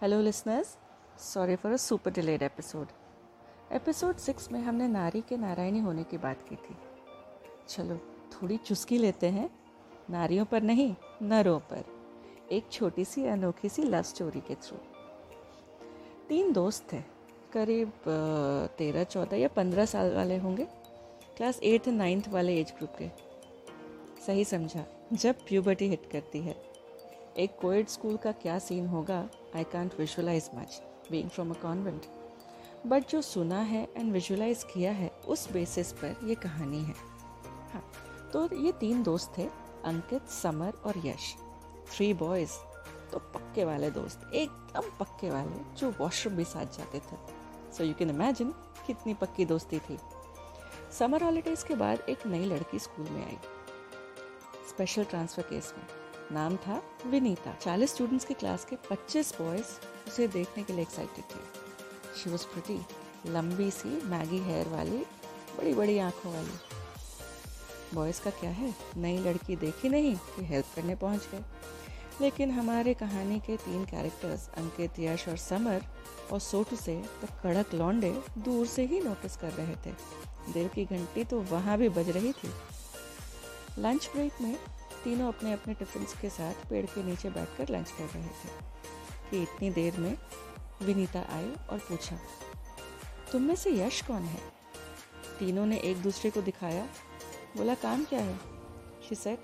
Hello listeners sorry for a super delayed episode episode six में हमने नारी के नारायणी होने की बात की थी। चलो, थोड़ी चुस्की लेते हैं। नारियों पर नहीं, नरों पर। एक छोटी सी, अनोखी सी लव स्टोरी के थ्रू तीन दोस्त थे करीब तेरह, चौदह या पंद्रह साल वाले होंगे। क्लास एट्थ नाइन्थ वाले एज ग्रुप के। सही समझा। जब प्यूबर्टी हिट करती है। एक कोएड स्कूल का क्या सीन होगा? I can't visualize much being from a convent but जो सुना है एंड विजुअलाइज किया है, उस बेसिस पर ये कहानी है। हाँ तो ये तीन दोस्त थे, अंकित, समर और यश। थ्री बॉयज़ तो पक्के वाले दोस्त, एकदम पक्के वाले, जो वॉशरूम भी साथ जाते थे। सो यू कैन इमेजिन कितनी पक्की दोस्ती थी। समर हॉलीडेज के बाद एक नई लड़की स्कूल में आई। स्पेशल ट्रांसफ़र केस में। नाम था विनीता। 40 स्टूडेंट्स की क्लास के 25 बॉयज़ उसे देखने के लिए एक्साइटेड थे। शी वॉज़ प्रिटी लंबी सी मैगी हेयर वाली, बड़ी बड़ी आँखों वाली। बॉयज़ का क्या है? नई लड़की देखी नहीं कि हेल्प करने पहुँच गए। लेकिन हमारे कहानी के तीन कैरेक्टर्स अंकित, यश और समर, और सोटू से तो कड़क लौंडे दूर से ही नोटिस कर रहे थे। दिल की घंटी तो वहाँ भी बज रही थी। लंच ब्रेक में तीनों अपने अपने टिफ़िन के साथ पेड़ के नीचे बैठकर लंच कर रहे थे। कि इतनी देर में विनीता आई और पूछा, तुम में से यश कौन है? तीनों ने एक दूसरे को दिखाया, बोला, काम क्या है? शी सेड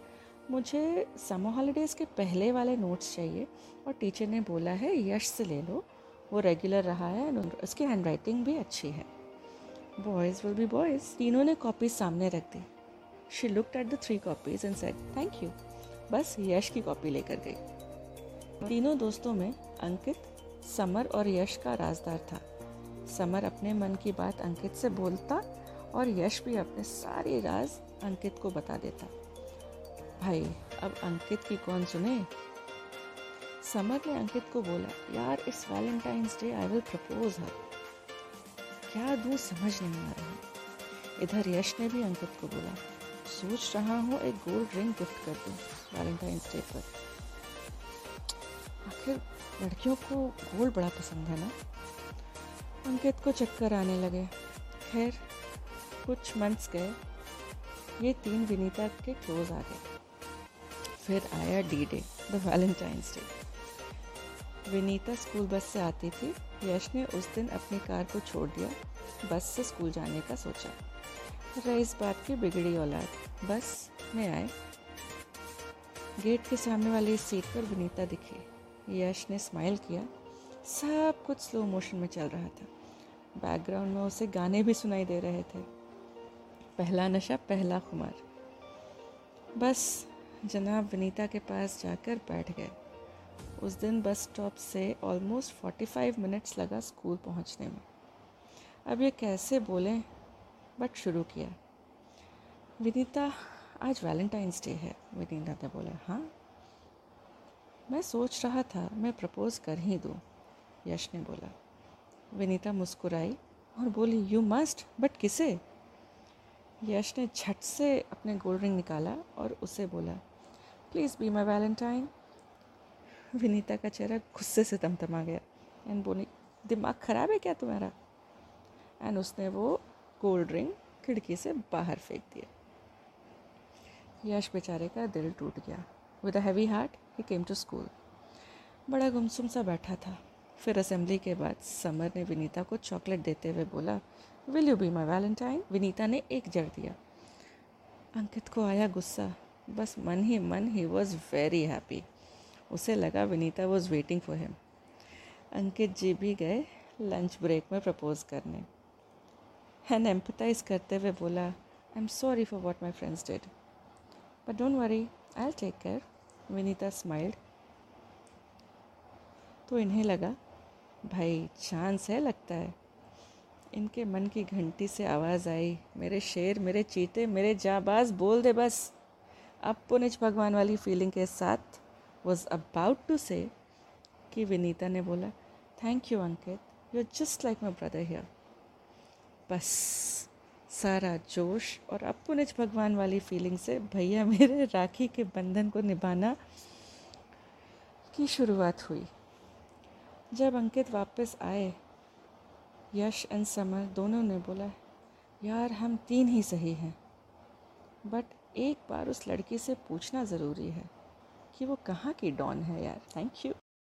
मुझे समर हॉलीडेज़ के पहले वाले नोट्स चाहिए। और टीचर ने बोला, है, यश से ले लो। वो रेगुलर रहा है उसकी हैंड राइटिंग भी अच्छी है। Boys will be boys. तीनों ने कॉपी सामने रख दी। She looked at the three copies and said thank you बस यश की कॉपी लेकर गई। तीनों दोस्तों में अंकित, समर और यश का राजदार था। समर अपने मन की बात अंकित से बोलता और यश भी अपने सारे राज अंकित को बता देता। भाई, अब अंकित की कौन सुने? समर ने अंकित को बोला, यार, इस Valentine's day I will propose her क्या दूँ समझ नहीं आ रहा इधर यश ने भी अंकित को बोला सोच रहा हूँ एक गोल्ड रिंग गिफ्ट कर दूँ वैलेंटाइंस डे पर। आखिर लड़कियों को गोल्ड बड़ा पसंद है ना? अंकित को चक्कर आने लगे। खैर, कुछ मंथ्स गए। ये तीन विनीता के क्लोज आ गए। फिर आया D day the Valentine's day Vinita school bus से आती थी। यश ने उस दिन अपनी कार को छोड़ दिया। बस से स्कूल जाने का सोचा। रईस बात की बिगड़ी औलाद। बस, में आए गेट के सामने वाली सीट पर विनीता दिखी। यश ने स्माइल किया। सब कुछ स्लो मोशन में चल रहा था। बैकग्राउंड में उसे गाने भी सुनाई दे रहे थे। पहला नशा, पहला खुमार। बस, जनाब विनीता के पास जाकर बैठ गए। उस दिन बस स्टॉप से ऑलमोस्ट 45 मिनट्स लगा स्कूल पहुँचने में। अब ये कैसे बोलें? बट शुरू किया। विनीता, आज वैलेंटाइंस डे है, विनीता ने बोला। हाँ। मैं सोच रहा था, मैं प्रपोज कर ही दूँ, यश ने बोला। विनीता मुस्कुराई और बोली यू मस्ट बट किसे? यश ने झट से अपने गोल्ड रिंग निकाला और उसे बोला please be my valentine Vinita का चेहरा गुस्से से तमतमा गया। एंड बोली, दिमाग ख़राब है क्या तुम्हारा? एंड उसने वो कोल्ड ड्रिंक खिड़की से बाहर फेंक दिया। यश बेचारे का दिल टूट गया। With a heavy heart he came to school बड़ा गुमसुम सा बैठा था। फिर असेंबली के बाद समर ने विनीता को चॉकलेट देते हुए बोला will you be my valentine Vinita ने एक जड़ दिया। अंकित को आया गुस्सा। बस मन ही मन ही वॉज़ वेरी हैप्पी उसे लगा Vinita was waiting for him Ankit ji भी गए लंच ब्रेक में प्रपोज करने। एंड एम्पथाइज करते हुए बोला I am sorry for what my friends did but don't worry I'll take care Vinita smiled तो इन्हें लगा, भाई चांस है लगता है. इनके मन की घंटी से आवाज़ आई, मेरे शेर, मेरे चीते, मेरे जाबाज, बोल दे बस. अब पुनिज भगवान वाली फीलिंग के साथ वॉज़ अबाउट टू से कि विनीता ने बोला thank you Ankit you are just like my brother here बस सारा जोश और अपुनिज भगवान वाली फीलिंग से भैया मेरे राखी के बंधन को निभाना की शुरुआत हुई। जब अंकित वापस आए, यश एंड समर दोनों ने बोला, यार, हम तीन ही सही हैं बट एक बार उस लड़की से पूछना ज़रूरी है कि वो कहाँ की डॉन है यार? Thank you